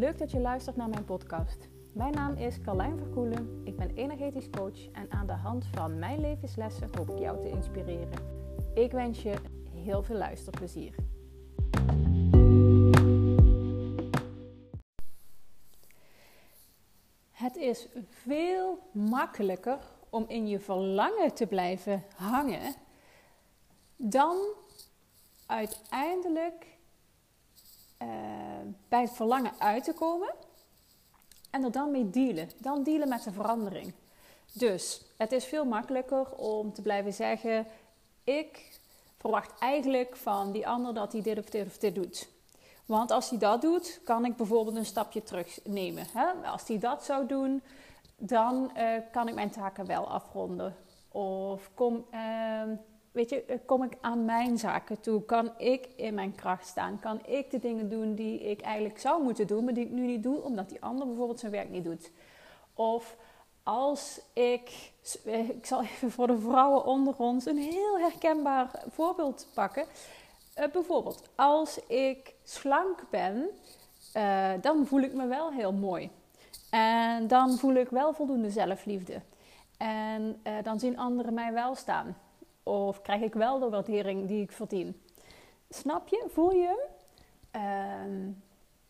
Leuk dat je luistert naar mijn podcast. Mijn naam is Carlijn Verkoelen. Ik ben energetisch coach en aan de hand van mijn levenslessen hoop ik jou te inspireren. Ik wens je heel veel luisterplezier. Het is veel makkelijker om in je verlangen te blijven hangen dan uiteindelijk uh, bij het verlangen uit te komen en er dan mee dealen. Dan dealen met de verandering. Dus het is veel makkelijker om te blijven zeggen: Ik verwacht eigenlijk van die ander dat hij dit of dit of dit doet. Want als hij dat doet, kan ik bijvoorbeeld een stapje terugnemen. Als hij dat zou doen, dan uh, kan ik mijn taken wel afronden. Of kom, uh, weet je, eh, kom ik aan mijn zaken toe? Kan ik in mijn kracht staan? Kan ik de dingen doen die ik eigenlijk zou moeten doen, maar die ik nu niet doe, omdat die ander bijvoorbeeld zijn werk niet doet? Of als ik, eh, ik zal even voor de vrouwen onder ons een heel herkenbaar voorbeeld pakken. Uh, bijvoorbeeld, als ik slank ben, dan voel ik me wel heel mooi. En dan voel ik wel voldoende zelfliefde. En dan zien anderen mij wel staan. Of krijg ik wel de waardering die ik verdien? Snap je? Voel je? Uh,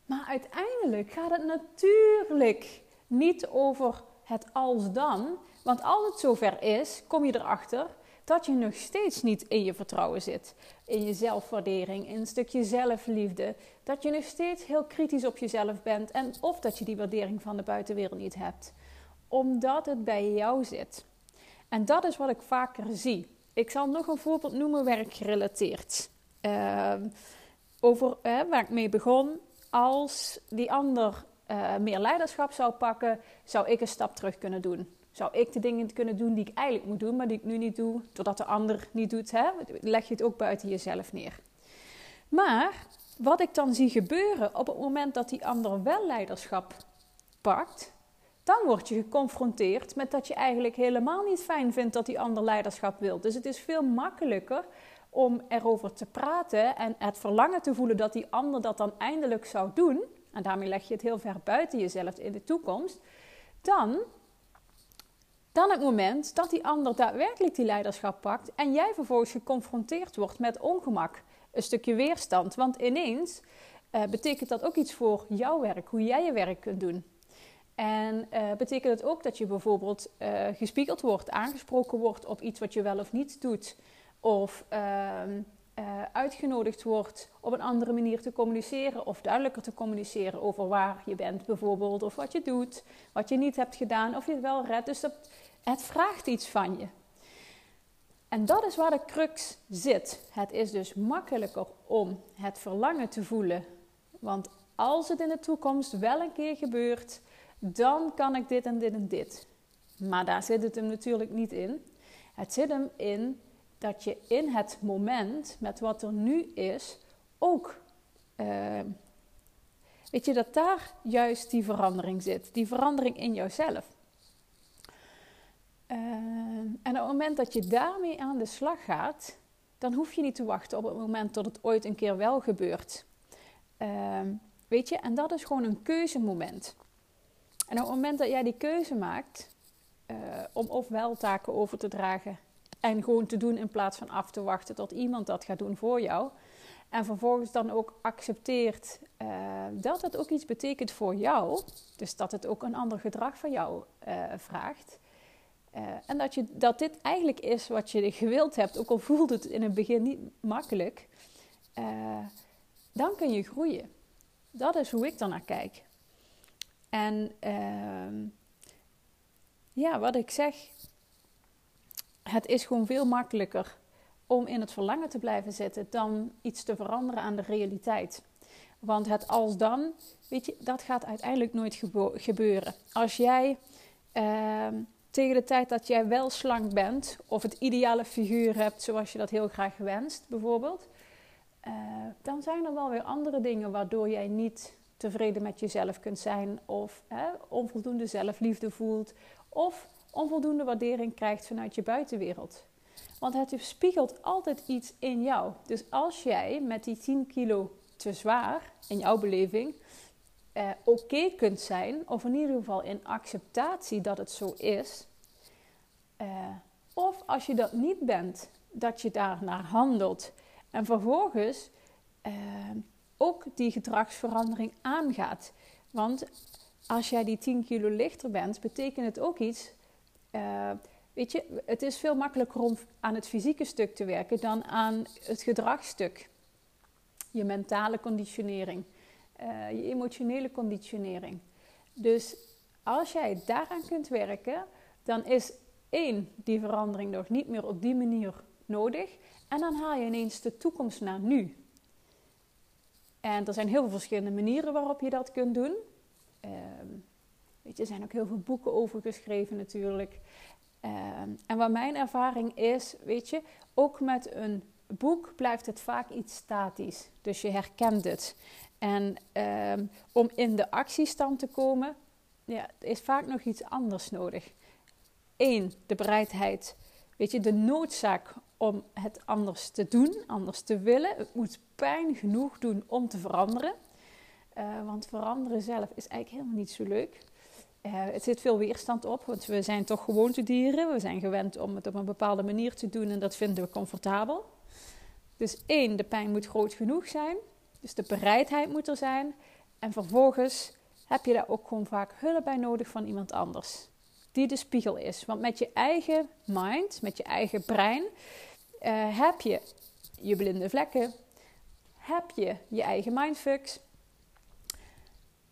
maar uiteindelijk gaat het natuurlijk niet over het als dan. Want als het zover is, kom je erachter dat je nog steeds niet in je vertrouwen zit. In je zelfwaardering, in een stukje zelfliefde. Dat je nog steeds heel kritisch op jezelf bent. En of dat je die waardering van de buitenwereld niet hebt. Omdat het bij jou zit. En dat is wat ik vaker zie. Ik zal nog een voorbeeld noemen werkgerelateerd. Uh, over waar ik mee begon. Als die ander uh, meer leiderschap zou pakken, zou ik een stap terug kunnen doen. Zou ik de dingen kunnen doen die ik eigenlijk moet doen, maar die ik nu niet doe, doordat de ander niet doet, hè? leg je het ook buiten jezelf neer. Maar wat ik dan zie gebeuren op het moment dat die ander wel leiderschap pakt, dan word je geconfronteerd met dat je eigenlijk helemaal niet fijn vindt dat die ander leiderschap wil. Dus het is veel makkelijker om erover te praten en het verlangen te voelen dat die ander dat dan eindelijk zou doen. En daarmee leg je het heel ver buiten jezelf in de toekomst. Dan, dan het moment dat die ander daadwerkelijk die leiderschap pakt en jij vervolgens geconfronteerd wordt met ongemak, een stukje weerstand. Want ineens uh, betekent dat ook iets voor jouw werk, hoe jij je werk kunt doen. En uh, betekent het ook dat je bijvoorbeeld uh, gespiegeld wordt, aangesproken wordt op iets wat je wel of niet doet. Of uh, uitgenodigd wordt op een andere manier te communiceren of duidelijker te communiceren over waar je bent bijvoorbeeld. Of wat je doet, wat je niet hebt gedaan, of je het wel redt. Dus het vraagt iets van je. En dat is waar de crux zit. Het is dus makkelijker om het verlangen te voelen. Want als het in de toekomst wel een keer gebeurt, dan kan ik dit en dit en dit. Maar daar zit het hem natuurlijk niet in. Het zit hem in dat je in het moment, met wat er nu is, ook. Uh, weet je dat daar juist die verandering zit, die verandering in jouzelf. Uh, en op het moment dat je daarmee aan de slag gaat, dan hoef je niet te wachten op het moment dat het ooit een keer wel gebeurt. Uh, weet je, en dat is gewoon een keuzemoment. En op het moment dat jij die keuze maakt uh, om ofwel taken over te dragen en gewoon te doen in plaats van af te wachten tot iemand dat gaat doen voor jou. En vervolgens dan ook accepteert uh, dat het ook iets betekent voor jou. Dus dat het ook een ander gedrag van jou uh, vraagt. en dat, je, dat dit eigenlijk is wat je gewild hebt, ook al voelt het in het begin niet makkelijk. dan kun je groeien. Dat is hoe ik naar kijk. En uh, ja, wat ik zeg, het is gewoon veel makkelijker om in het verlangen te blijven zitten dan iets te veranderen aan de realiteit. Want het als dan, weet je, dat gaat uiteindelijk nooit gebeuren. Als jij uh, tegen de tijd dat jij wel slank bent, of het ideale figuur hebt zoals je dat heel graag wenst, bijvoorbeeld, uh, dan zijn er wel weer andere dingen waardoor jij niet tevreden met jezelf kunt zijn, of hè, onvoldoende zelfliefde voelt, of onvoldoende waardering krijgt vanuit je buitenwereld. Want het spiegelt altijd iets in jou. Dus als jij met die 10 kilo te zwaar, in jouw beleving, uh, oké kunt zijn, of in ieder geval in acceptatie dat het zo is. Uh, of als je dat niet bent, dat je daar naar handelt en vervolgens uh, ook die gedragsverandering aangaat. Want als jij die 10 kilo lichter bent, betekent het ook iets. Uh, weet je, het is veel makkelijker om aan het fysieke stuk te werken dan aan het gedragsstuk. Je mentale conditionering, uh, je emotionele conditionering. Dus als jij daaraan kunt werken, dan is één, die verandering nog niet meer op die manier nodig. En dan haal je ineens de toekomst naar nu. En er zijn heel veel verschillende manieren waarop je dat kunt doen. Ehm, weet je, er zijn ook heel veel boeken over geschreven natuurlijk. Ehm, en wat mijn ervaring is, weet je, ook met een boek blijft het vaak iets statisch. Dus je herkent het. En ehm, om in de actiestand te komen, ja, is vaak nog iets anders nodig. Eén, de bereidheid, weet je, de noodzaak om het anders te doen, anders te willen. Het moet pijn genoeg doen om te veranderen. Uh, want veranderen zelf is eigenlijk helemaal niet zo leuk. Uh, het zit veel weerstand op, want we zijn toch gewoontedieren. We zijn gewend om het op een bepaalde manier te doen en dat vinden we comfortabel. Dus één, de pijn moet groot genoeg zijn. Dus de bereidheid moet er zijn. En vervolgens heb je daar ook gewoon vaak hulp bij nodig van iemand anders. Die de spiegel is. Want met je eigen mind, met je eigen brein, uh, heb je je blinde vlekken, heb je je eigen mindfucks.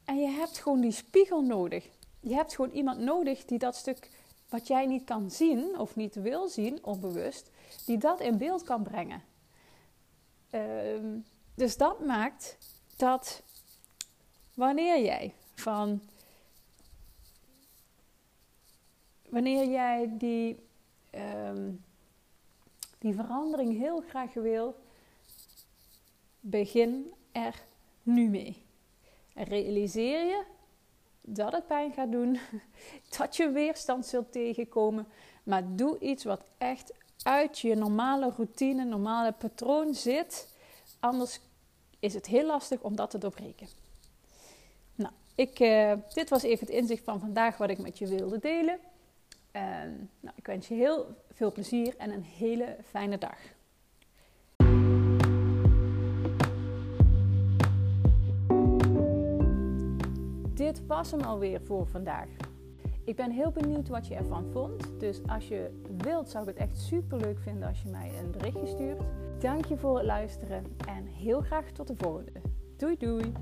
En je hebt gewoon die spiegel nodig. Je hebt gewoon iemand nodig die dat stuk wat jij niet kan zien of niet wil zien, onbewust, die dat in beeld kan brengen. Uh, dus dat maakt dat wanneer jij van wanneer jij die um, die verandering heel graag wil, begin er nu mee. Realiseer je dat het pijn gaat doen, dat je weerstand zult tegenkomen, maar doe iets wat echt uit je normale routine, normale patroon zit. Anders is het heel lastig om dat te doorbreken. Nou, ik, uh, dit was even het inzicht van vandaag wat ik met je wilde delen. En, nou, ik wens je heel veel plezier en een hele fijne dag. Dit was hem alweer voor vandaag. Ik ben heel benieuwd wat je ervan vond. Dus als je wilt, zou ik het echt super leuk vinden als je mij een berichtje stuurt. Dank je voor het luisteren en heel graag tot de volgende. Doei doei!